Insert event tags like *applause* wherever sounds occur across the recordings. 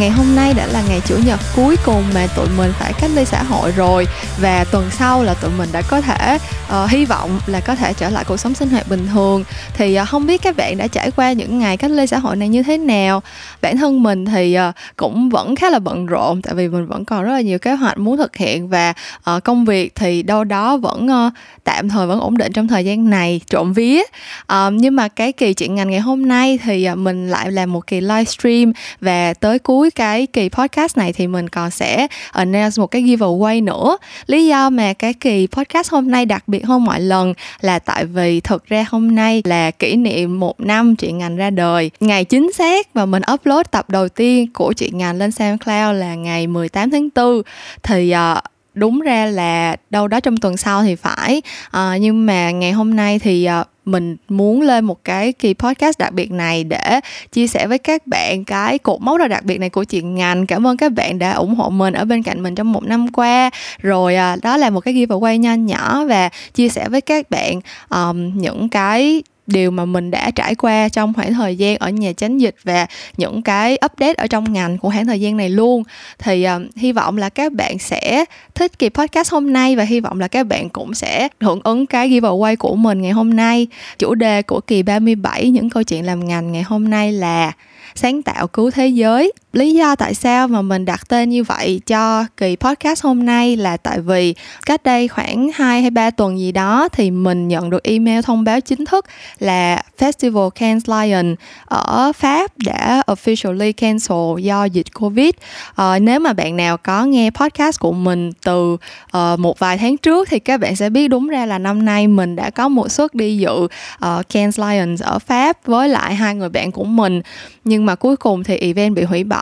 Ngày hôm nay đã là ngày chủ nhật cuối cùng mà tụi mình phải cách ly xã hội rồi. Và tuần sau là tụi mình đã có thể uh, hy vọng là có thể trở lại cuộc sống sinh hoạt bình thường. Thì uh, không biết các bạn đã trải qua những ngày cách ly xã hội này như thế nào? Bản thân mình thì uh, cũng vẫn khá là bận rộn Tại vì mình vẫn còn rất là nhiều kế hoạch muốn thực hiện Và uh, công việc thì đâu đó vẫn uh, tạm thời vẫn ổn định trong thời gian này trộm vía. Uh, Nhưng mà cái kỳ chuyện ngành ngày hôm nay thì uh, mình lại làm một kỳ livestream Và tới cuối cái kỳ podcast này thì mình còn sẽ announce một cái giveaway nữa. Lý do mà cái kỳ podcast hôm nay đặc biệt hơn mọi lần là tại vì thực ra hôm nay là kỷ niệm một năm chuyện ngành ra đời. Ngày chính xác và mình upload tập đầu tiên của chuyện ngành lên SoundCloud là ngày 18 tháng 4 thì uh, đúng ra là đâu đó trong tuần sau thì phải. À, nhưng mà ngày hôm nay thì uh, mình muốn lên một cái kỳ podcast đặc biệt này để chia sẻ với các bạn cái cột mốc rất đặc biệt này của chuyện ngành. Cảm ơn các bạn đã ủng hộ mình ở bên cạnh mình trong một năm qua. Rồi à, đó là một cái giveaway nho nhỏ và chia sẻ với các bạn um, những cái điều mà mình đã trải qua trong khoảng thời gian ở nhà tránh dịch và những cái update ở trong ngành của khoảng thời gian này luôn. Thì uh, hy vọng là các bạn sẽ thích kỳ podcast hôm nay và hy vọng là các bạn cũng sẽ hưởng ứng cái giveaway của mình ngày hôm nay. Chủ đề của kỳ 37 những câu chuyện làm ngành ngày hôm nay là sáng tạo cứu thế giới lý do tại sao mà mình đặt tên như vậy cho kỳ podcast hôm nay là tại vì cách đây khoảng 2 hay 3 tuần gì đó thì mình nhận được email thông báo chính thức là Festival Cannes Lion ở Pháp đã officially cancel do dịch Covid. À, nếu mà bạn nào có nghe podcast của mình từ uh, một vài tháng trước thì các bạn sẽ biết đúng ra là năm nay mình đã có một suất đi dự uh, Cannes Lions ở Pháp với lại hai người bạn của mình nhưng mà cuối cùng thì event bị hủy bỏ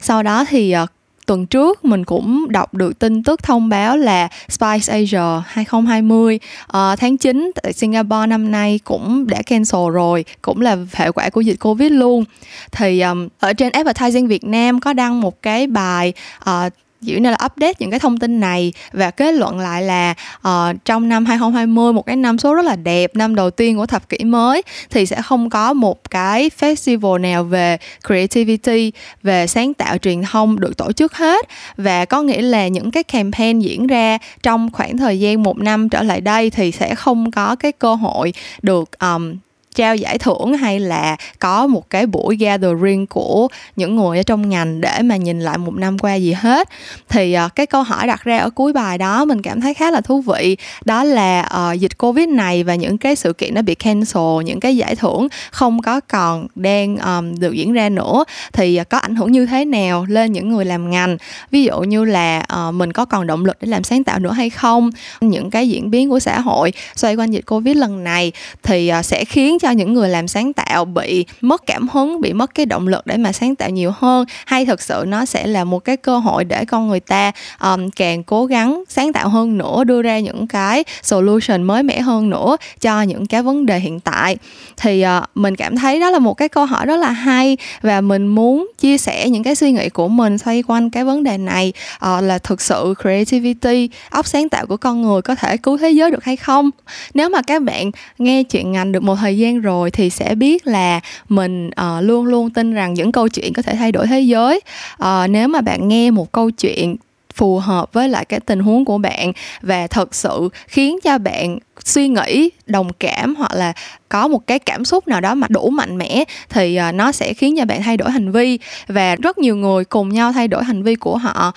sau đó thì uh, tuần trước mình cũng đọc được tin tức thông báo là Spice Asia 2020 uh, ờ, tháng 9 tại Singapore năm nay cũng đã cancel rồi cũng là hệ quả của dịch Covid luôn. Thì um, ở trên Advertising Việt Nam có đăng một cái bài uh, kiểu như là update những cái thông tin này và kết luận lại là uh, trong năm 2020 một cái năm số rất là đẹp năm đầu tiên của thập kỷ mới thì sẽ không có một cái festival nào về creativity về sáng tạo truyền thông được tổ chức hết. Và có nghĩa là những cái campaign diễn ra trong khoảng thời gian một năm trở lại đây thì sẽ không có cái cơ hội được um, trao giải thưởng hay là có một cái buổi gathering của những người ở trong ngành để mà nhìn lại một năm qua gì hết? Thì uh, cái câu hỏi đặt ra ở cuối bài đó mình cảm thấy khá là thú vị. Đó là uh, dịch covid này và những cái sự kiện nó bị cancel những cái giải thưởng không có còn đang um, được diễn ra nữa thì uh, có ảnh hưởng như thế nào lên những người làm ngành? Ví dụ như là uh, mình có còn động lực để làm sáng tạo nữa hay không? Những cái diễn biến của xã hội xoay quanh dịch covid lần này thì uh, sẽ khiến cho cho những người làm sáng tạo bị mất cảm hứng bị mất cái động lực để mà sáng tạo nhiều hơn? Hay thực sự nó sẽ là một cái cơ hội để con người ta um, càng cố gắng sáng tạo hơn nữa đưa ra những cái solution mới mẻ hơn nữa cho những cái vấn đề hiện tại? Thì uh, mình cảm thấy đó là một cái câu hỏi rất là hay và mình muốn chia sẻ những cái suy nghĩ của mình xoay quanh cái vấn đề này. Uh, là thực sự creativity óc sáng tạo của con người có thể cứu thế giới được hay không? Nếu mà các bạn nghe chuyện ngành được một thời gian gian rồi thì sẽ biết là mình uh, luôn luôn tin rằng những câu chuyện có thể thay đổi thế giới. Uh, nếu mà bạn nghe một câu chuyện phù hợp với lại cái tình huống của bạn và thật sự khiến cho bạn suy nghĩ đồng cảm hoặc là có một cái cảm xúc nào đó mà đủ mạnh mẽ thì ờ, nó sẽ khiến cho bạn thay đổi hành vi. Và rất nhiều người cùng nhau thay đổi hành vi của họ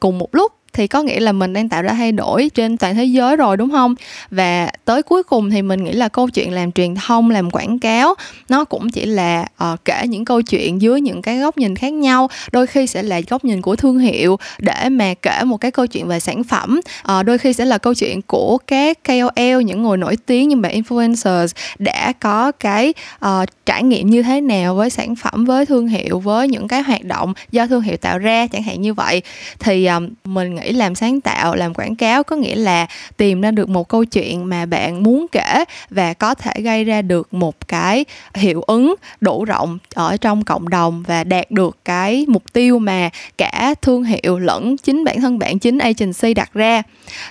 cùng một lúc thì có nghĩa là mình đang tạo ra thay đổi trên toàn thế giới rồi đúng không? Và tới cuối cùng thì mình nghĩ là câu chuyện làm truyền thông làm quảng cáo nó cũng chỉ là uh, kể những câu chuyện dưới những cái góc nhìn khác nhau đôi khi sẽ là góc nhìn của thương hiệu để mà kể một cái câu chuyện về sản phẩm. Uh, đôi khi sẽ là câu chuyện của các KOL những người nổi tiếng như bạn influencers đã có cái uh, trải nghiệm như thế nào với sản phẩm với thương hiệu với những cái hoạt động do thương hiệu tạo ra chẳng hạn như vậy. Thì um, mình nghĩ nghĩ làm sáng tạo làm quảng cáo có nghĩa là tìm ra được một câu chuyện mà bạn muốn kể và có thể gây ra được một cái hiệu ứng đủ rộng ở trong cộng đồng và đạt được cái mục tiêu mà cả thương hiệu lẫn chính bản thân bạn chính agency đặt ra.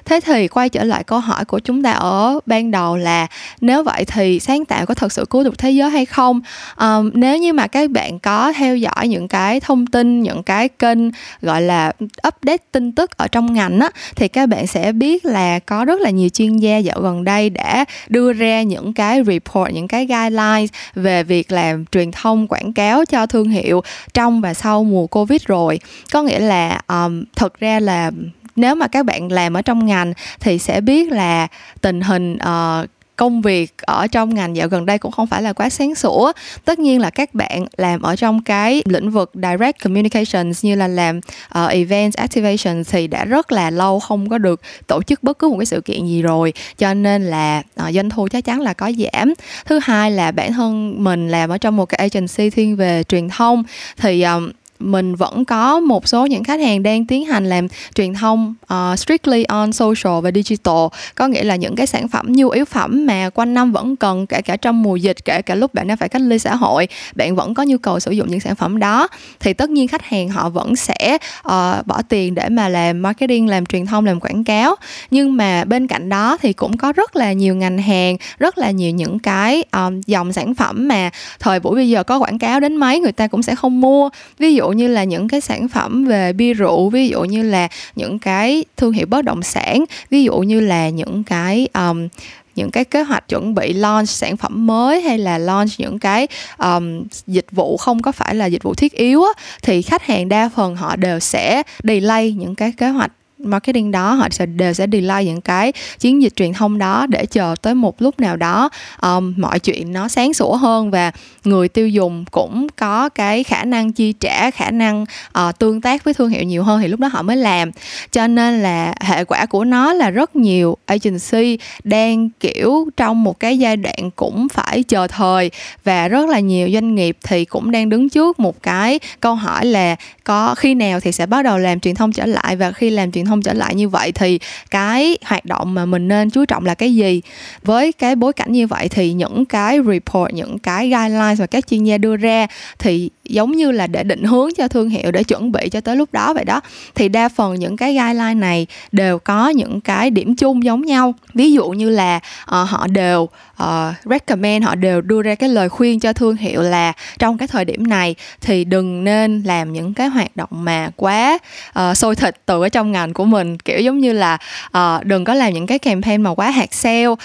Thế thì quay trở lại câu hỏi của chúng ta ở ban đầu là nếu vậy thì sáng tạo có thật sự cứu được thế giới hay không? Um, nếu như mà các bạn có theo dõi những cái thông tin những cái kênh gọi là update tin tức ở trong ngành á thì các bạn sẽ biết là có rất là nhiều chuyên gia dạo gần đây đã đưa ra những cái report những cái guidelines về việc làm truyền thông quảng cáo cho thương hiệu trong và sau mùa covid rồi. Có nghĩa là um, thực ra là nếu mà các bạn làm ở trong ngành thì sẽ biết là tình hình uh, công việc ở trong ngành dạo gần đây cũng không phải là quá sáng sủa. Tất nhiên là các bạn làm ở trong cái lĩnh vực direct communications như là làm uh, events activation thì đã rất là lâu không có được tổ chức bất cứ một cái sự kiện gì rồi. Cho nên là uh, doanh thu chắc chắn là có giảm. Thứ hai là bản thân mình làm ở trong một cái agency thiên về truyền thông thì um, mình vẫn có một số những khách hàng đang tiến hành làm truyền thông uh, strictly on social và digital. Có nghĩa là những cái sản phẩm nhu yếu phẩm mà quanh năm vẫn cần kể cả trong mùa dịch kể cả lúc bạn đang phải cách ly xã hội bạn vẫn có nhu cầu sử dụng những sản phẩm đó thì tất nhiên khách hàng họ vẫn sẽ uh, bỏ tiền để mà làm marketing làm truyền thông làm quảng cáo. Nhưng mà bên cạnh đó thì cũng có rất là nhiều ngành hàng rất là nhiều những cái um, dòng sản phẩm mà thời buổi bây giờ có quảng cáo đến mấy người ta cũng sẽ không mua. Ví dụ như là những cái sản phẩm về bia rượu ví dụ như là những cái thương hiệu bất động sản ví dụ như là những cái um, những cái kế hoạch chuẩn bị launch sản phẩm mới hay là launch những cái um, dịch vụ không có phải là dịch vụ thiết yếu á, thì khách hàng đa phần họ đều sẽ delay những cái kế hoạch marketing đó họ sẽ đều sẽ delay những cái chiến dịch truyền thông đó để chờ tới một lúc nào đó. Um, mọi chuyện nó sáng sủa hơn và người tiêu dùng cũng có cái khả năng chi trả khả năng uh, tương tác với thương hiệu nhiều hơn thì lúc đó họ mới làm. Cho nên là hệ quả của nó là rất nhiều agency đang kiểu trong một cái giai đoạn cũng phải chờ thời và rất là nhiều doanh nghiệp thì cũng đang đứng trước một cái câu hỏi là có khi nào thì sẽ bắt đầu làm truyền thông trở lại và khi làm truyền thông không trở lại như vậy thì cái hoạt động mà mình nên chú trọng là cái gì? Với cái bối cảnh như vậy thì những cái report, những cái guidelines mà các chuyên gia đưa ra thì giống như là để định hướng cho thương hiệu để chuẩn bị cho tới lúc đó vậy đó. Thì đa phần những cái guideline này đều có những cái điểm chung giống nhau. Ví dụ như là uh, họ đều uh, recommend họ đều đưa ra cái lời khuyên cho thương hiệu là trong cái thời điểm này thì đừng nên làm những cái hoạt động mà quá uh, sôi thịt từ ở trong ngành của mình. Kiểu giống như là uh, đừng có làm những cái campaign mà quá hạt sale uh,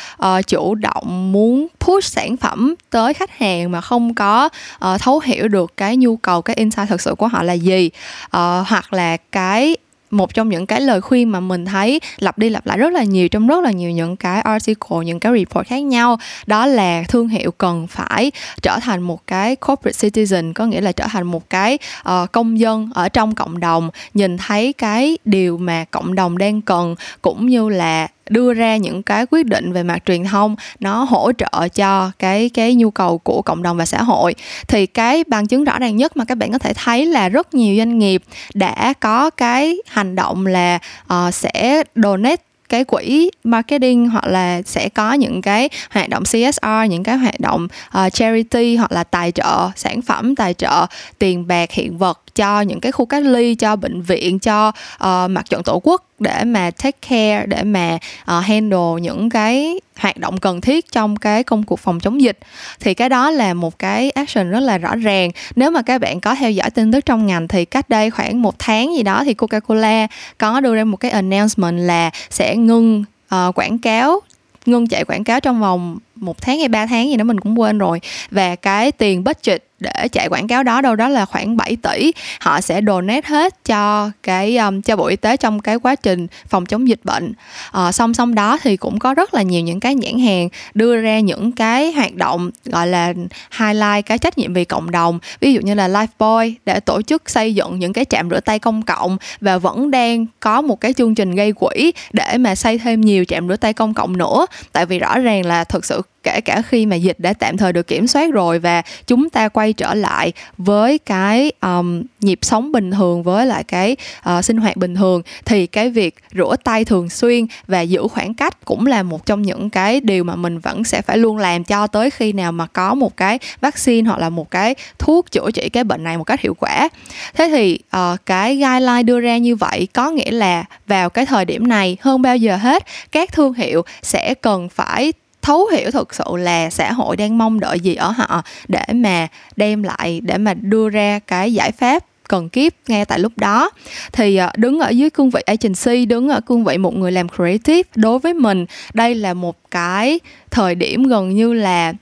chủ động muốn push sản phẩm tới khách hàng mà không có uh, thấu hiểu được cái cái nhu cầu cái insight thực sự của họ là gì? Uh, hoặc là cái một trong những cái lời khuyên mà mình thấy lặp đi lặp lại rất là nhiều trong rất là nhiều những cái article những cái report khác nhau đó là thương hiệu cần phải trở thành một cái corporate citizen có nghĩa là trở thành một cái uh, công dân ở trong cộng đồng nhìn thấy cái điều mà cộng đồng đang cần cũng như là đưa ra những cái quyết định về mặt truyền thông nó hỗ trợ cho cái cái nhu cầu của cộng đồng và xã hội. Thì cái bằng chứng rõ ràng nhất mà các bạn có thể thấy là rất nhiều doanh nghiệp đã có cái hành động là uh, sẽ donate cái quỹ marketing hoặc là sẽ có những cái hoạt động CSR những cái hoạt động uh, charity hoặc là tài trợ sản phẩm tài trợ tiền bạc hiện vật cho những cái khu cách ly cho bệnh viện cho uh, mặt trận tổ quốc để mà take care để mà uh, handle những cái hoạt động cần thiết trong cái công cuộc phòng chống dịch. Thì cái đó là một cái action rất là rõ ràng. Nếu mà các bạn có theo dõi tin tức trong ngành thì cách đây khoảng một tháng gì đó thì Coca-Cola có đưa ra một cái announcement là sẽ ngưng uh, ờ, quảng cáo ngưng chạy quảng cáo trong vòng một tháng hay ba tháng gì đó mình cũng quên rồi. Và cái tiền budget để chạy quảng cáo đó đâu đó là khoảng 7 tỷ. Họ sẽ donate hết cho cái um, cho bộ y tế trong cái quá trình phòng chống dịch bệnh. À, song song đó thì cũng có rất là nhiều những cái nhãn hàng đưa ra những cái hoạt động gọi là highlight cái trách nhiệm vì cộng đồng. Ví dụ như là Lifebuoy để tổ chức xây dựng những cái trạm rửa tay công cộng và vẫn đang có một cái chương trình gây quỹ để mà xây thêm nhiều trạm rửa tay công cộng nữa. Tại vì rõ ràng là thực sự kể cả khi mà dịch đã tạm thời được kiểm soát rồi và chúng ta quay trở lại với cái um, nhịp sống bình thường với lại cái uh, sinh hoạt bình thường thì cái việc rửa tay thường xuyên và giữ khoảng cách cũng là một trong những cái điều mà mình vẫn sẽ phải luôn làm cho tới khi nào mà có một cái vaccine hoặc là một cái thuốc chữa trị cái bệnh này một cách hiệu quả. Thế thì uh, cái guideline đưa ra như vậy có nghĩa là vào cái thời điểm này hơn bao giờ hết các thương hiệu sẽ cần phải thấu hiểu thực sự là xã hội đang mong đợi gì ở họ để mà đem lại để mà đưa ra cái giải pháp cần kiếp ngay tại lúc đó. Thì ờ, đứng ở dưới cương vị agency đứng ở cương vị một người làm creative đối với mình đây là một cái thời điểm gần như là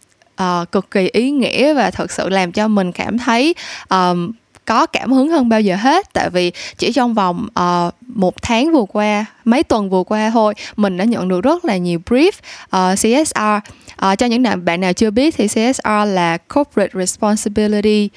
uh, cực kỳ ý nghĩa và thực sự làm cho mình cảm thấy um, có cảm hứng hơn bao giờ hết. Tại vì chỉ trong vòng uh, một tháng vừa qua mấy tuần vừa qua thôi mình đã nhận được rất là nhiều brief ờ, uh, CSR uh, ờ, cho những bạn nào chưa biết thì CSR là corporate responsibility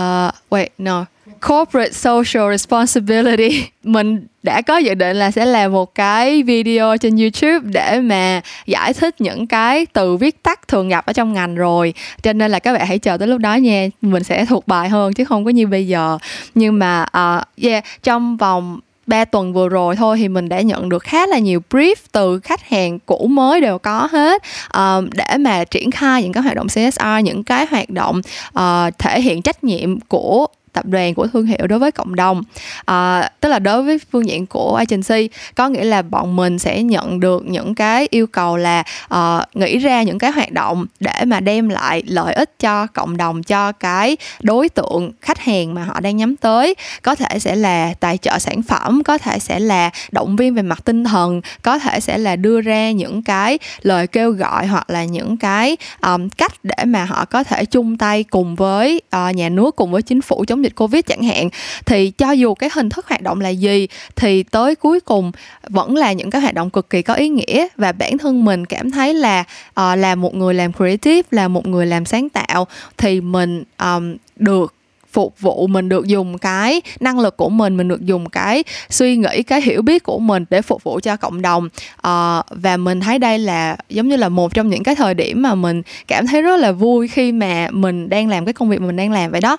uh, wait no corporate social responsibility. *laughs* Mình đã có dự định là sẽ làm một cái video trên YouTube để mà giải thích những cái từ viết tắt thường gặp ở trong ngành rồi. Cho nên là các bạn hãy chờ tới lúc đó nha mình sẽ thuộc bài hơn chứ không có như bây giờ. Nhưng mà uh, yeah trong vòng 3 tuần vừa rồi thôi thì mình đã nhận được khá là nhiều brief từ khách hàng cũ mới đều có hết um, để mà triển khai những cái hoạt động CSR những cái hoạt động uh, thể hiện trách nhiệm của tập đoàn của thương hiệu đối với cộng đồng. À, tức là đối với phương diện của agency có nghĩa là bọn mình sẽ nhận được những cái yêu cầu là uh, nghĩ ra những cái hoạt động để mà đem lại lợi ích cho cộng đồng cho cái đối tượng khách hàng mà họ đang nhắm tới. Có thể sẽ là tài trợ sản phẩm có thể sẽ là động viên về mặt tinh thần có thể sẽ là đưa ra những cái lời kêu gọi hoặc là những cái um, cách để mà họ có thể chung tay cùng với uh, nhà nước cùng với chính phủ chống dịch covid chẳng hạn thì cho dù cái hình thức hoạt động là gì thì tới cuối cùng vẫn là những cái hoạt động cực kỳ có ý nghĩa. Và bản thân mình cảm thấy là uh, là một người làm creative là một người làm sáng tạo thì mình um, được phục vụ mình được dùng cái năng lực của mình mình được dùng cái suy nghĩ cái hiểu biết của mình để phục vụ cho cộng đồng. À, và mình thấy đây là giống như là một trong những cái thời điểm mà mình cảm thấy rất là vui khi mà mình đang làm cái công việc mà mình đang làm vậy đó.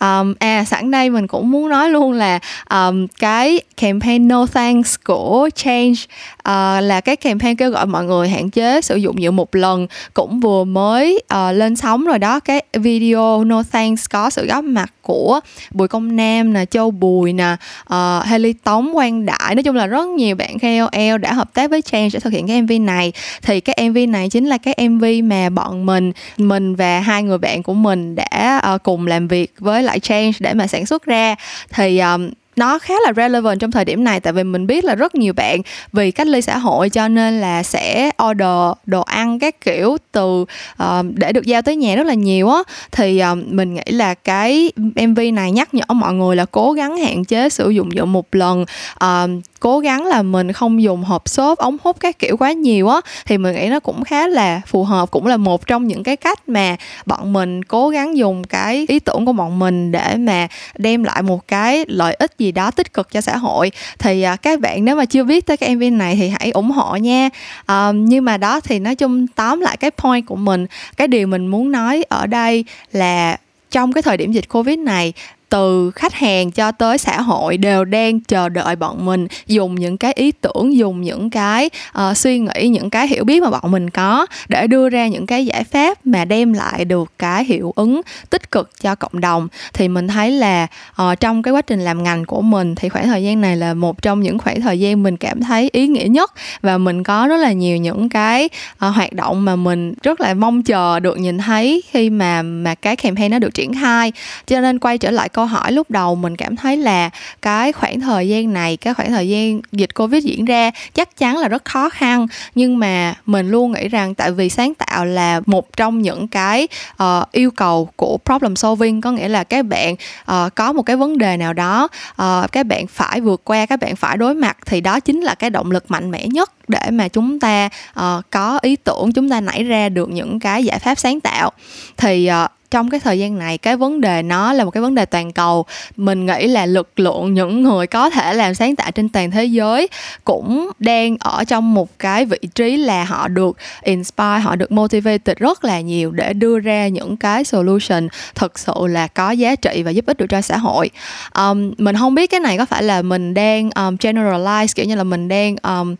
Um, à sẵn đây mình cũng muốn nói luôn là um, cái campaign no thanks của change uh, là cái campaign kêu gọi mọi người hạn chế sử dụng nhựa một lần cũng vừa mới uh, lên sóng rồi đó. Cái video no thanks có sự góp mặt của bùi công nam nè châu bùi nè uh, haley tống quang đại. Nói chung là rất nhiều bạn KOL đã hợp tác với change để thực hiện cái mv này. Thì cái mv này chính là cái mv mà bọn mình mình và hai người bạn của mình đã uh, cùng làm việc với lại change để mà sản xuất ra. Thì um, nó khá là relevant trong thời điểm này tại vì mình biết là rất nhiều bạn vì cách ly xã hội cho nên là sẽ order đồ ăn các kiểu từ uh, để được giao tới nhà rất là nhiều á. Thì uh, mình nghĩ là cái mv này nhắc nhở mọi người là cố gắng hạn chế sử dụng nhựa một lần. Uh, cố gắng là mình không dùng hộp xốp ống hút các kiểu quá nhiều á. Thì mình nghĩ nó cũng khá là phù hợp cũng là một trong những cái cách mà bọn mình cố gắng dùng cái ý tưởng của bọn mình để mà đem lại một cái lợi ích gì đó tích cực cho xã hội. Thì uh, các bạn nếu mà chưa biết tới cái mv này thì hãy ủng hộ nha. Uh, nhưng mà đó thì nói chung tóm lại cái point của mình cái điều mình muốn nói ở đây là trong cái thời điểm dịch covid này từ khách hàng cho tới xã hội đều đang chờ đợi bọn mình dùng những cái ý tưởng dùng những cái uh, suy nghĩ những cái hiểu biết mà bọn mình có để đưa ra những cái giải pháp mà đem lại được cái hiệu ứng tích cực cho cộng đồng. Thì mình thấy là uh, trong cái quá trình làm ngành của mình thì khoảng thời gian này là một trong những khoảng thời gian mình cảm thấy ý nghĩa nhất và mình có rất là nhiều những cái uh, hoạt động mà mình rất là mong chờ được nhìn thấy khi mà mà cái campaign nó được triển khai. Cho nên quay trở lại câu câu hỏi lúc đầu mình cảm thấy là cái khoảng thời gian này, cái khoảng thời gian dịch covid diễn ra chắc chắn là rất khó khăn. Nhưng mà mình luôn nghĩ rằng tại vì sáng tạo là một trong những cái uh, yêu cầu của problem solving. Có nghĩa là các bạn uh, có một cái vấn đề nào đó uh, các bạn phải vượt qua các bạn phải đối mặt thì đó chính là cái động lực mạnh mẽ nhất để mà chúng ta uh, có ý tưởng chúng ta nảy ra được những cái giải pháp sáng tạo. Thì uh, trong cái thời gian này cái vấn đề nó là một cái vấn đề toàn cầu. Mình nghĩ là lực lượng những người có thể làm sáng tạo trên toàn thế giới cũng đang ở trong một cái vị trí là họ được inspire họ được motivated rất là nhiều để đưa ra những cái solution thực sự là có giá trị và giúp ích được cho xã hội. Um, mình không biết cái này có phải là mình đang um, generalize kiểu như là mình đang um,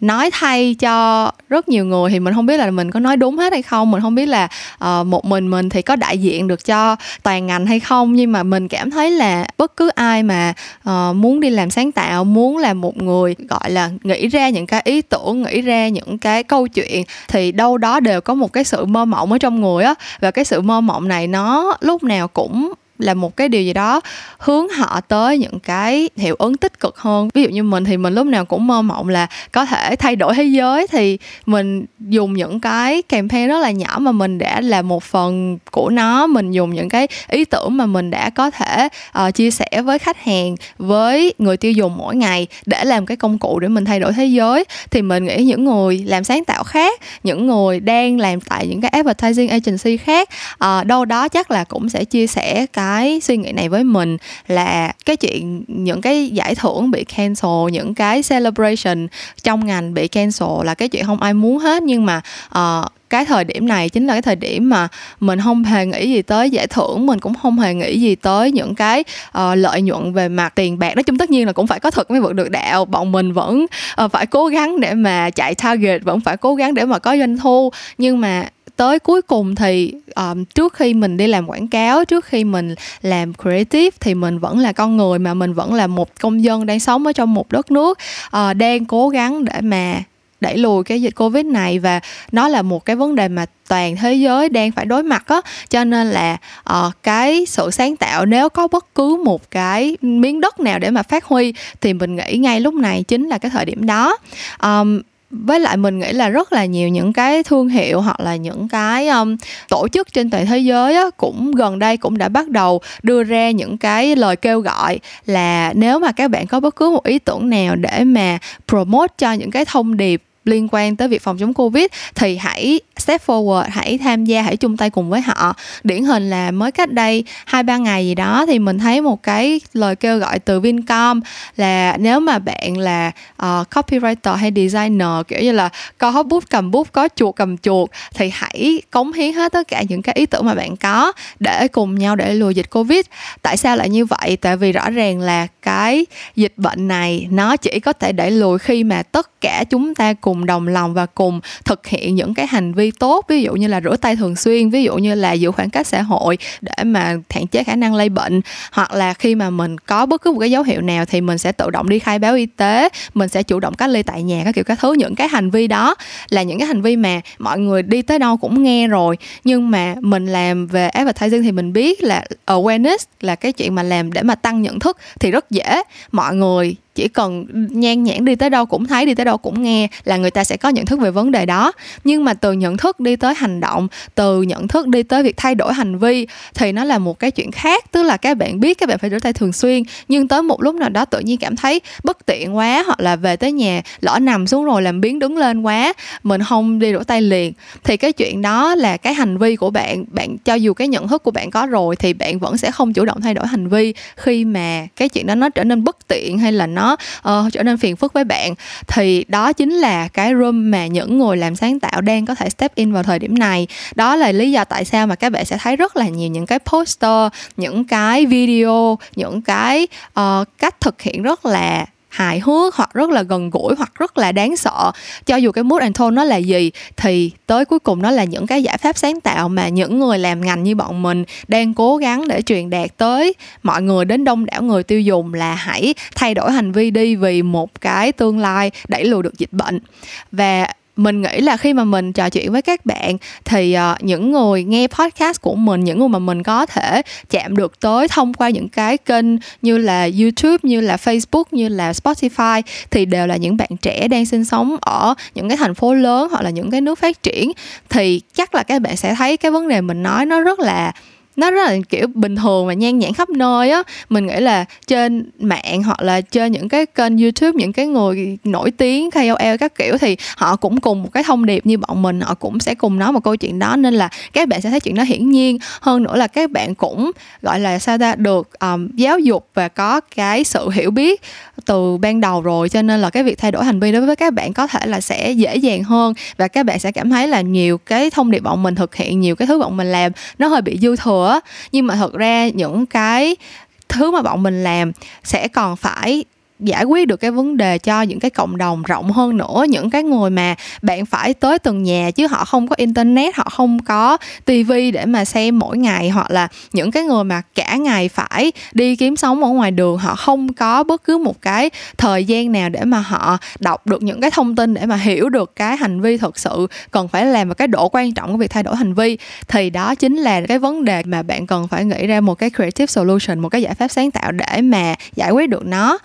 nói thay cho rất nhiều người thì mình không biết là mình có nói đúng hết hay không. Mình không biết là uh, một mình mình thì có đại diện được cho toàn ngành hay không. Nhưng mà mình cảm thấy là bất cứ ai mà uh, muốn đi làm sáng tạo muốn là một người gọi là nghĩ ra những cái ý tưởng nghĩ ra những cái câu chuyện thì đâu đó đều có một cái sự mơ mộng ở trong người á. Và cái sự mơ mộng này nó lúc nào cũng là một cái điều gì đó hướng họ tới những cái hiệu ứng tích cực hơn. Ví dụ như mình thì mình lúc nào cũng mơ mộng là có thể thay đổi thế giới thì mình dùng những cái campaign rất là nhỏ mà mình đã là một phần của nó. Mình dùng những cái ý tưởng mà mình đã có thể uh, chia sẻ với khách hàng với người tiêu dùng mỗi ngày để làm cái công cụ để mình thay đổi thế giới. Thì mình nghĩ những người làm sáng tạo khác những người đang làm tại những cái advertising agency khác uh, đâu đó chắc là cũng sẽ chia sẻ cái cái suy nghĩ này với mình là cái chuyện những cái giải thưởng bị cancel những cái celebration trong ngành bị cancel là cái chuyện không ai muốn hết. Nhưng mà uh, cái thời điểm này chính là cái thời điểm mà mình không hề nghĩ gì tới giải thưởng mình cũng không hề nghĩ gì tới những cái uh, lợi nhuận về mặt tiền bạc. Nói chung tất nhiên là cũng phải có thực mới vượt được đạo. Bọn mình vẫn uh, phải cố gắng để mà chạy target vẫn phải cố gắng để mà có doanh thu. Nhưng mà tới. Cuối cùng thì um, trước khi mình đi làm quảng cáo trước khi mình làm creative thì mình vẫn là con người mà mình vẫn là một công dân đang sống ở trong một đất nước uh, đang cố gắng để mà đẩy lùi cái dịch covid này. Và nó là một cái vấn đề mà toàn thế giới đang phải đối mặt á. Cho nên là uh, cái sự sáng tạo nếu có bất cứ một cái miếng đất nào để mà phát huy thì mình nghĩ ngay lúc này chính là cái thời điểm đó. Um, với lại mình nghĩ là rất là nhiều những cái thương hiệu hoặc là những cái um, tổ chức trên toàn thế giới á, cũng gần đây cũng đã bắt đầu đưa ra những cái lời kêu gọi là nếu mà các bạn có bất cứ một ý tưởng nào để mà promote cho những cái thông điệp liên quan tới việc phòng chống covid thì hãy step forward hãy tham gia hãy chung tay cùng với họ. Điển hình là mới cách đây hai ba ngày gì đó thì mình thấy một cái lời kêu gọi từ Vincom là nếu mà bạn là uh, copywriter hay designer kiểu như là có bút cầm bút có chuột cầm chuột thì hãy cống hiến hết tất cả những cái ý tưởng mà bạn có để cùng nhau để lùi dịch covid. Tại sao lại như vậy? Tại vì rõ ràng là cái dịch bệnh này nó chỉ có thể đẩy lùi khi mà tất cả chúng ta cùng cùng đồng lòng và cùng thực hiện những cái hành vi tốt, ví dụ như là rửa tay thường xuyên, ví dụ như là giữ khoảng cách xã hội để mà hạn chế khả năng lây bệnh, hoặc là khi mà mình có bất cứ một cái dấu hiệu nào thì mình sẽ tự động đi khai báo y tế, mình sẽ chủ động cách ly tại nhà, các kiểu các thứ. Những cái hành vi đó là những cái hành vi mà mọi người đi tới đâu cũng nghe rồi, nhưng mà mình làm về advertising thì mình biết là awareness là cái chuyện mà làm để mà tăng nhận thức thì rất dễ. Mọi người chỉ cần nhan nhãn đi tới đâu cũng thấy, đi tới đâu cũng nghe là người ta sẽ có nhận thức về vấn đề đó. Nhưng mà từ nhận thức đi tới hành động, từ nhận thức đi tới việc thay đổi hành vi thì nó là một cái chuyện khác. Tức là các bạn biết, các bạn phải rửa tay thường xuyên. Nhưng tới một lúc nào đó tự nhiên cảm thấy bất tiện quá, hoặc là về tới nhà lỡ nằm xuống rồi làm biến đứng lên quá, mình không đi rửa tay liền. Thì cái chuyện đó là cái hành vi của bạn. Bạn, cho dù cái nhận thức của bạn có rồi thì bạn vẫn sẽ không chủ động thay đổi hành vi khi mà cái chuyện đó nó trở nên bất tiện hay là nó uh, trở nên phiền phức với bạn. Thì đó chính là cái room mà những người làm sáng tạo đang có thể step in vào thời điểm này. Đó là lý do tại sao mà các bạn sẽ thấy rất là nhiều những cái poster những cái video những cái uh, cách thực hiện rất là hài hước hoặc rất là gần gũi hoặc rất là đáng sợ. Cho dù cái mood and tone nó là gì, thì tới cuối cùng nó là những cái giải pháp sáng tạo mà những người làm ngành như bọn mình đang cố gắng để truyền đạt tới. Mọi người đến đông đảo người tiêu dùng là hãy thay đổi hành vi đi vì một cái tương lai đẩy lùi được dịch bệnh. Và mình nghĩ là khi mà mình trò chuyện với các bạn thì uh, những người nghe podcast của mình những người mà mình có thể chạm được tới thông qua những cái kênh như là YouTube như là Facebook như là Spotify thì đều là những bạn trẻ đang sinh sống ở những cái thành phố lớn hoặc là những cái nước phát triển thì chắc là các bạn sẽ thấy cái vấn đề mình nói nó rất là nó rất là kiểu bình thường và nhan nhản khắp nơi á. Mình nghĩ là trên mạng hoặc là trên những cái kênh youtube những cái người nổi tiếng KOL các kiểu thì họ cũng cùng một cái thông điệp như bọn mình họ cũng sẽ cùng nói một câu chuyện đó. Nên là các bạn sẽ thấy chuyện đó hiển nhiên. Hơn nữa là các bạn cũng gọi là sao ta được um, giáo dục và có cái sự hiểu biết từ ban đầu rồi. Cho nên là cái việc thay đổi hành vi đối với các bạn có thể là sẽ dễ dàng hơn và các bạn sẽ cảm thấy là nhiều cái thông điệp bọn mình thực hiện nhiều cái thứ bọn mình làm nó hơi bị dư thừa nhưng mà thật ra những cái thứ mà bọn mình làm sẽ còn phải giải quyết được cái vấn đề cho những cái cộng đồng rộng hơn nữa, những cái người mà bạn phải tới từng nhà chứ họ không có internet, họ không có tivi để mà xem mỗi ngày, hoặc là những cái người mà cả ngày phải đi kiếm sống ở ngoài đường, họ không có bất cứ một cái thời gian nào để mà họ đọc được những cái thông tin để mà hiểu được cái hành vi thực sự cần phải làm và cái độ quan trọng của việc thay đổi hành vi. Thì đó chính là cái vấn đề mà bạn cần phải nghĩ ra một cái creative solution, một cái giải pháp sáng tạo để mà giải quyết được nó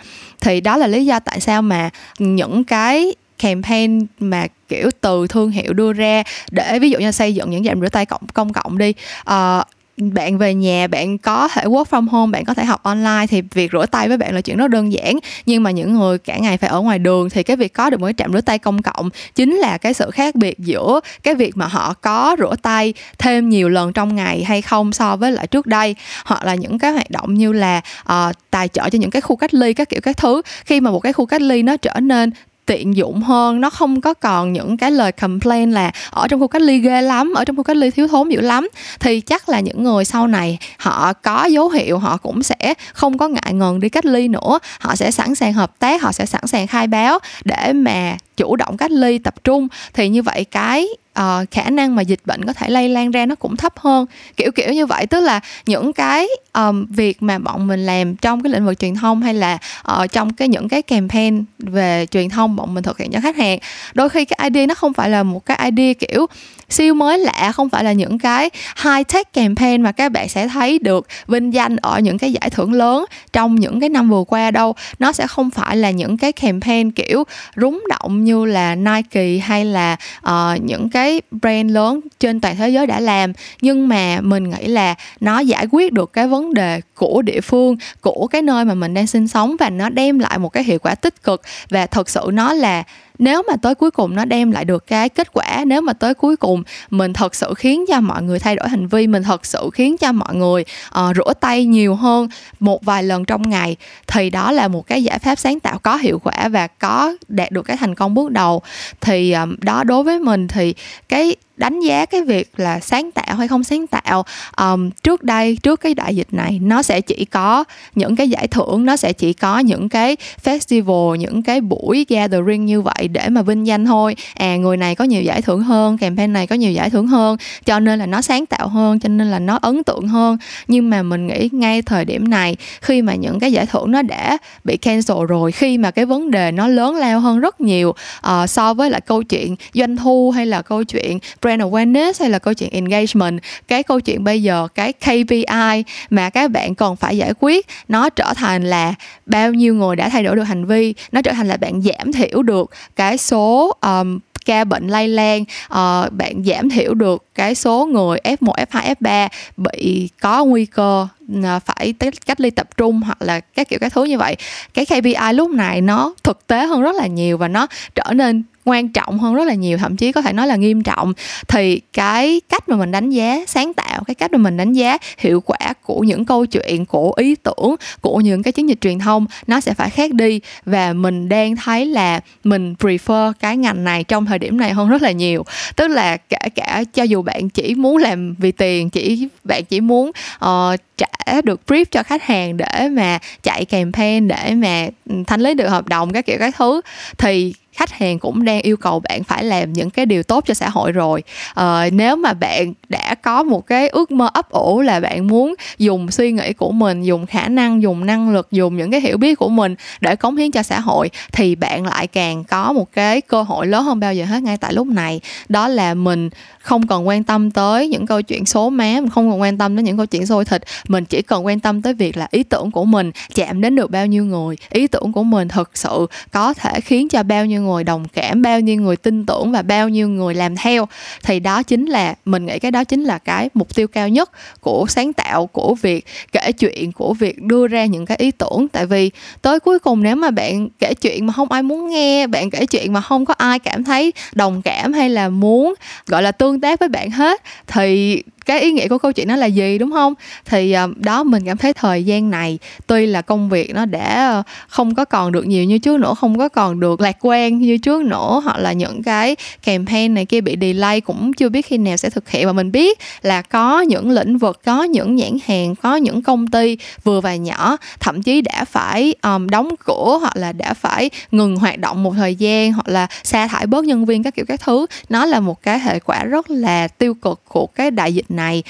thì đó là lý do tại sao mà những cái campaign mà kiểu từ thương hiệu đưa ra để ví dụ như xây dựng những trạm rửa tay cộng công cộng đi uh, bạn về nhà bạn có thể work from home bạn có thể học online thì việc rửa tay với bạn là chuyện rất đơn giản. Nhưng mà những người cả ngày phải ở ngoài đường thì cái việc có được một cái trạm rửa tay công cộng chính là cái sự khác biệt giữa cái việc mà họ có rửa tay thêm nhiều lần trong ngày hay không so với lại trước đây hoặc là những cái hoạt động như là uh, tài trợ cho những cái khu cách ly các kiểu các thứ. Khi mà một cái khu cách ly nó trở nên tiện dụng hơn. Nó không có còn những cái lời complain là ở trong khu cách ly ghê lắm, ở trong khu cách ly thiếu thốn dữ lắm. Thì chắc là những người sau này, họ có dấu hiệu họ cũng sẽ không có ngại ngần đi cách ly nữa. Họ sẽ sẵn sàng hợp tác, họ sẽ sẵn sàng khai báo để mà chủ động cách ly tập trung thì như vậy cái uh, khả năng mà dịch bệnh có thể lây lan ra nó cũng thấp hơn. Kiểu kiểu như vậy tức là những cái um, việc mà bọn mình làm trong cái lĩnh vực truyền thông hay là uh, trong cái những cái campaign về truyền thông bọn mình thực hiện cho khách hàng đôi khi cái idea nó không phải là một cái idea kiểu siêu mới lạ không phải là những cái high tech campaign mà các bạn sẽ thấy được vinh danh ở những cái giải thưởng lớn trong những cái năm vừa qua đâu. Nó sẽ không phải là những cái campaign kiểu rúng động như là Nike hay là uh, những cái brand lớn trên toàn thế giới đã làm. Nhưng mà mình nghĩ là nó giải quyết được cái vấn đề của địa phương của cái nơi mà mình đang sinh sống và nó đem lại một cái hiệu quả tích cực. Và thật sự nó là nếu mà tới cuối cùng nó đem lại được cái kết quả nếu mà tới cuối cùng mình thật sự khiến cho mọi người thay đổi hành vi mình thật sự khiến cho mọi người uh, rửa tay nhiều hơn một vài lần trong ngày thì đó là một cái giải pháp sáng tạo có hiệu quả và có đạt được cái thành công bước đầu. Thì um, đó đối với mình thì cái đánh giá cái việc là sáng tạo hay không sáng tạo um, trước đây trước cái đại dịch này nó sẽ chỉ có những cái giải thưởng nó sẽ chỉ có những cái festival những cái buổi gathering như vậy để mà vinh danh thôi. À người này có nhiều giải thưởng hơn campaign này có nhiều giải thưởng hơn cho nên là nó sáng tạo hơn cho nên là nó ấn tượng hơn. Nhưng mà mình nghĩ ngay thời điểm này khi mà những cái giải thưởng nó đã bị cancel rồi khi mà cái vấn đề nó lớn lao hơn rất nhiều uh, so với lại câu chuyện doanh thu hay là câu chuyện brand awareness hay là câu chuyện engagement? Cái câu chuyện bây giờ cái KPI mà các bạn còn phải giải quyết nó trở thành là bao nhiêu người đã thay đổi được hành vi nó trở thành là bạn giảm thiểu được cái số um, ca bệnh lây lan uh, bạn giảm thiểu được cái số người F1, F2, F3 bị có nguy cơ Ờ, phải cách ly tập trung hoặc là các kiểu các thứ như vậy. Cái KPI lúc này nó thực tế hơn rất là nhiều và nó trở nên quan trọng hơn rất là nhiều thậm chí có thể nói là nghiêm trọng. Thì cái cách mà mình đánh giá sáng tạo cái cách mà mình đánh giá hiệu quả của những câu chuyện của ý tưởng của những cái chiến dịch truyền thông nó sẽ phải khác đi. Và mình đang thấy là mình prefer cái ngành này trong thời điểm này hơn rất là nhiều. Tức là kể cả cho dù bạn chỉ muốn làm vì tiền chỉ bạn chỉ muốn uh, trả được brief cho khách hàng để mà chạy campaign để mà ừ, thanh lý được hợp đồng các kiểu các thứ. Thì khách hàng cũng đang yêu cầu bạn phải làm những cái điều tốt cho xã hội rồi. Ờ, nếu mà bạn đã có một cái ước mơ ấp ủ là bạn muốn dùng suy nghĩ của mình dùng khả năng dùng năng lực dùng những cái hiểu biết của mình để cống hiến cho xã hội thì bạn lại càng có một cái cơ hội lớn hơn bao giờ hết ngay tại lúc này. Đó là mình không cần quan tâm tới những câu chuyện số má, mình không cần quan tâm đến những câu chuyện xôi thịt. Mình chỉ cần quan tâm tới việc là ý tưởng của mình chạm đến được bao nhiêu người. Ý tưởng của mình thực sự có thể khiến cho bao nhiêu người đồng cảm, bao nhiêu người tin tưởng và bao nhiêu người làm theo. Thì đó chính là, mình nghĩ cái đó chính là cái mục tiêu cao nhất của sáng tạo, của việc kể chuyện, của việc đưa ra những cái ý tưởng. Tại vì tới cuối cùng nếu mà bạn kể chuyện mà không ai muốn nghe, bạn kể chuyện mà không có ai cảm thấy đồng cảm hay là muốn, gọi là tương tác với bạn hết thì cái ý nghĩa của câu chuyện nó là gì đúng không? Thì ờ, đó mình cảm thấy thời gian này tuy là công việc nó đã ờ, không có còn được nhiều như trước nữa không có còn được lạc quan như trước nữa hoặc là những cái campaign này kia bị delay cũng chưa biết khi nào sẽ thực hiện. Và mình biết là có những lĩnh vực có những nhãn hàng có những công ty vừa và nhỏ thậm chí đã phải um, đóng cửa hoặc là đã phải ngừng hoạt động một thời gian hoặc là sa thải bớt nhân viên các kiểu các thứ. Nó là một cái hệ quả rất là tiêu cực của cái đại dịch này.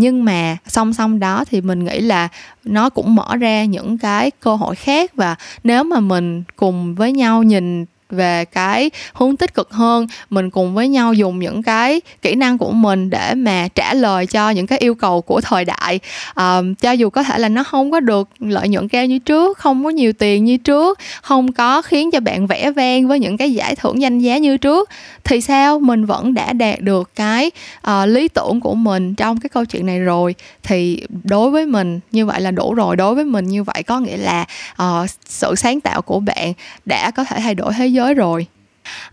Nhưng mà song song đó thì mình nghĩ là nó cũng mở ra những cái cơ hội khác và nếu mà mình cùng với nhau nhìn về cái hướng tích cực hơn. Mình cùng với nhau dùng những cái kỹ năng của mình để mà trả lời cho những cái yêu cầu của thời đại. À, cho dù có thể là nó không có được lợi nhuận cao như trước không có nhiều tiền như trước không có khiến cho bạn vẽ vang với những cái giải thưởng danh giá như trước thì sao? Mình vẫn đã đạt được cái uh, lý tưởng của mình trong cái câu chuyện này rồi. Thì đối với mình như vậy là đủ rồi. Đối với mình như vậy có nghĩa là uh, sự sáng tạo của bạn đã có thể thay đổi thế giới giới rồi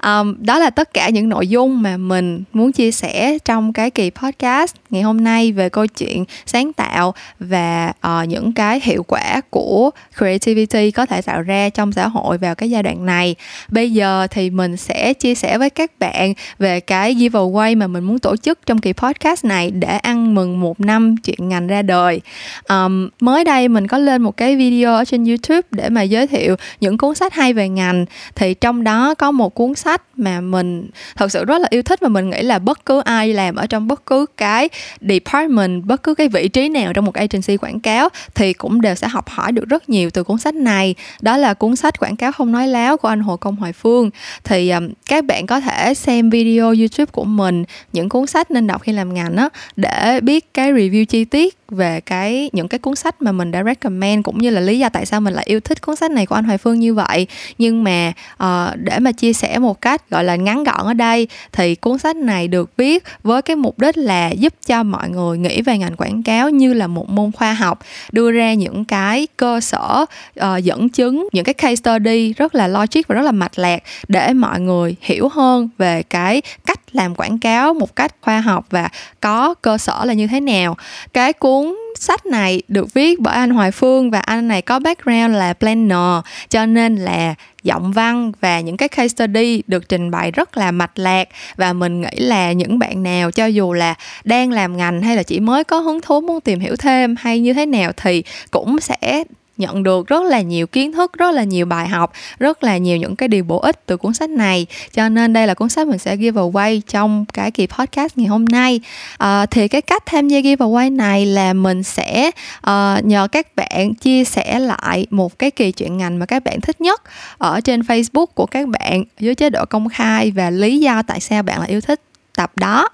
um, đó là tất cả những nội dung mà mình muốn chia sẻ trong cái kỳ podcast ngày hôm nay về câu chuyện sáng tạo và uh, những cái hiệu quả của creativity có thể tạo ra trong xã hội vào cái giai đoạn này. Bây giờ thì mình sẽ chia sẻ với các bạn về cái giveaway mà mình muốn tổ chức trong kỳ podcast này để ăn mừng một năm chuyện ngành ra đời. Um, mới đây mình có lên một cái video ở trên youtube để mà giới thiệu những cuốn sách hay về ngành. Thì trong đó có một cuốn cuốn sách mà mình thật sự rất là yêu thích và mình nghĩ là bất cứ ai làm ở trong bất cứ cái department bất cứ cái vị trí nào trong một agency quảng cáo thì cũng đều sẽ học hỏi được rất nhiều từ cuốn sách này. Đó là cuốn sách quảng cáo không nói láo của anh Hồ Công Hoài Phương. Thì um, các bạn có thể xem video YouTube của mình những cuốn sách nên đọc khi làm ngành á để biết cái review chi tiết về cái những cái cuốn sách mà mình đã recommend cũng như là lý do tại sao mình lại yêu thích cuốn sách này của anh Hoài Phương như vậy. Nhưng mà uh, để mà chia sẻ một cách gọi là ngắn gọn ở đây thì cuốn sách này được viết với cái mục đích là giúp cho mọi người nghĩ về ngành quảng cáo như là một môn khoa học đưa ra những cái cơ sở uh, dẫn chứng những cái case study rất là logic và rất là mạch lạc để mọi người hiểu hơn về cái cách làm quảng cáo một cách khoa học và có cơ sở là như thế nào. Cái cuốn sách này được viết bởi anh Hoài Phương và anh này có background là planner. Cho nên là giọng văn và những cái case study được trình bày rất là mạch lạc. Và mình nghĩ là những bạn nào cho dù là đang làm ngành hay là chỉ mới có hứng thú muốn tìm hiểu thêm hay như thế nào thì cũng sẽ nhận được rất là nhiều kiến thức rất là nhiều bài học rất là nhiều những cái điều bổ ích từ cuốn sách này. Cho nên đây là cuốn sách mình sẽ ghi vào quay trong cái kỳ podcast ngày hôm nay. À, thì cái cách tham gia vào quay này là mình sẽ uh, nhờ các bạn chia sẻ lại một cái kỳ chuyện ngành mà các bạn thích nhất ở trên facebook của các bạn dưới chế độ công khai và lý do tại sao bạn lại yêu thích tập đó.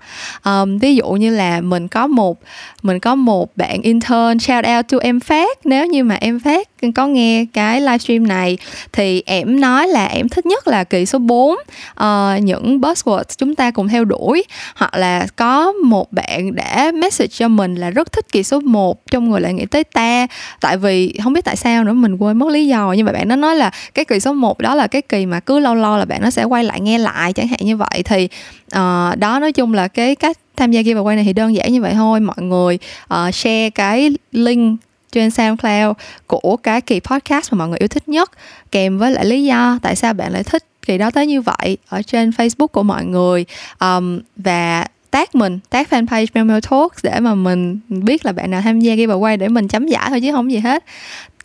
Um, ví dụ như là mình có một mình có một bạn intern shout out to em phát. Nếu như mà em phát có nghe cái livestream này thì em nói là em thích nhất là kỳ số 4 uh, ờ, những buzzwords chúng ta cùng theo đuổi. Hoặc là có một bạn đã message cho mình là rất thích kỳ số 1 trong người lại nghĩ tới ta. Tại vì không biết tại sao nữa mình quên mất lý do. Nhưng mà bạn nó nói là cái kỳ số 1 đó là cái kỳ mà cứ lâu lâu là bạn nó sẽ quay lại nghe lại chẳng hạn như vậy. Thì uh, đó nói chung là cái cách tham gia giveaway này thì đơn giản như vậy thôi. Mọi người uh, share cái link trên SoundCloud của cái kỳ podcast mà mọi người yêu thích nhất kèm với lại lý do tại sao bạn lại thích kỳ đó tới như vậy ở trên Facebook của mọi người. Um, và tag mình tag fanpage Memo Talks để mà mình biết là bạn nào tham gia giveaway để mình chấm giải thôi chứ không gì hết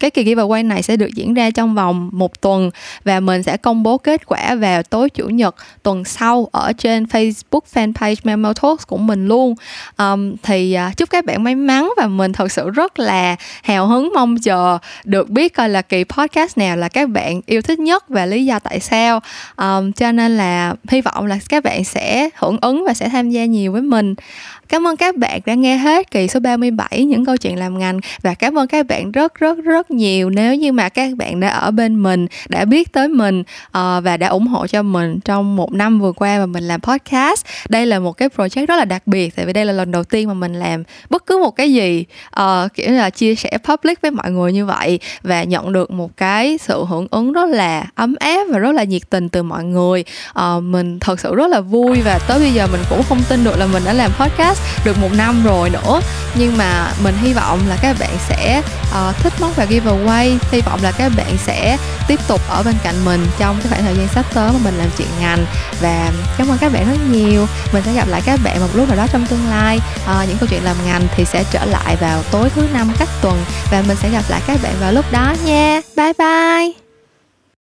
cái kỳ giveaway này sẽ được diễn ra trong vòng một tuần và mình sẽ công bố kết quả vào tối chủ nhật tuần sau ở trên Facebook fanpage Memo Talks của mình luôn. Um, thì uh, chúc các bạn may mắn và mình thật sự rất là hào hứng mong chờ được biết coi là kỳ podcast nào là các bạn yêu thích nhất và lý do tại sao. Um, cho nên là hy vọng là các bạn sẽ hưởng ứng và sẽ tham gia nhiều với mình. Cảm ơn các bạn đã nghe hết kỳ số 37 những câu chuyện làm ngành và cảm ơn các bạn rất rất rất rất nhiều nếu như mà các bạn đã ở bên mình đã biết tới mình uh, và đã ủng hộ cho mình trong một năm vừa qua mà mình làm podcast. Đây là một cái project rất là đặc biệt tại vì đây là lần đầu tiên mà mình làm bất cứ một cái gì uh, kiểu là chia sẻ public với mọi người như vậy và nhận được một cái sự hưởng ứng rất là ấm áp và rất là nhiệt tình từ mọi người. Uh, mình thật sự rất là vui và tới bây giờ mình cũng không tin được là mình đã làm podcast được một năm rồi nữa. Nhưng mà mình hy vọng là các bạn sẽ uh, thích món và giveaway hy vọng là các bạn sẽ tiếp tục ở bên cạnh mình trong cái khoảng thời gian sắp tới mà mình làm chuyện ngành. Và cảm ơn các bạn rất nhiều. Mình sẽ gặp lại các bạn một lúc nào đó trong tương lai. À, những câu chuyện làm ngành thì sẽ trở lại vào tối thứ năm cách tuần. Và mình sẽ gặp lại các bạn vào lúc đó nha. Bye bye.